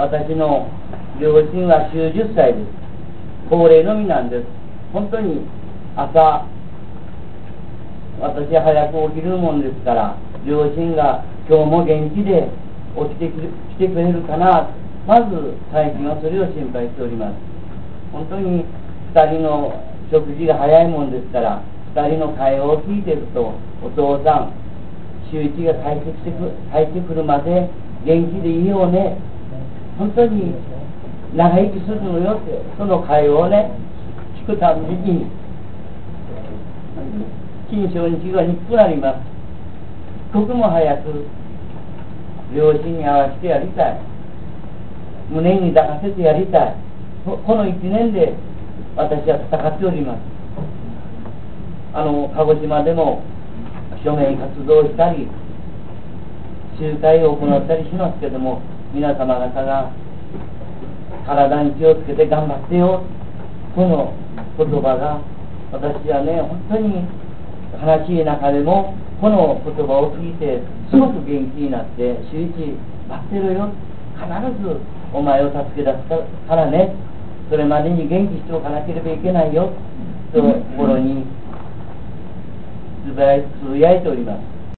私の両親は90歳です。高齢のみなんです。本当に朝私は早く起きるもんですから両親が今日も元気で起きてきてくれるかなまず最近はそれを心配しております。本当に2人の食事が早いもんですから2人の会話を聞いてるとお父さん周一が帰ってきて帰ってくるまで元気でいいよね。本当に長生きするのよってその会話をね聞くたびに金正日がにくくなります。刻も早く両親に会わせてやりたい胸に抱かせてやりたいこの1年で私は戦っております。あの鹿児島でも署名活動したり集会を行ったりしますけども皆様方が体に気をつけて頑張ってよ。この言葉が私はね本当に悲しい中でもこの言葉を聞いてすごく元気になって周一待ってるよ。必ずお前を助け出すからね。それまでに元気しておかなければいけないよ。と心につぶやいております。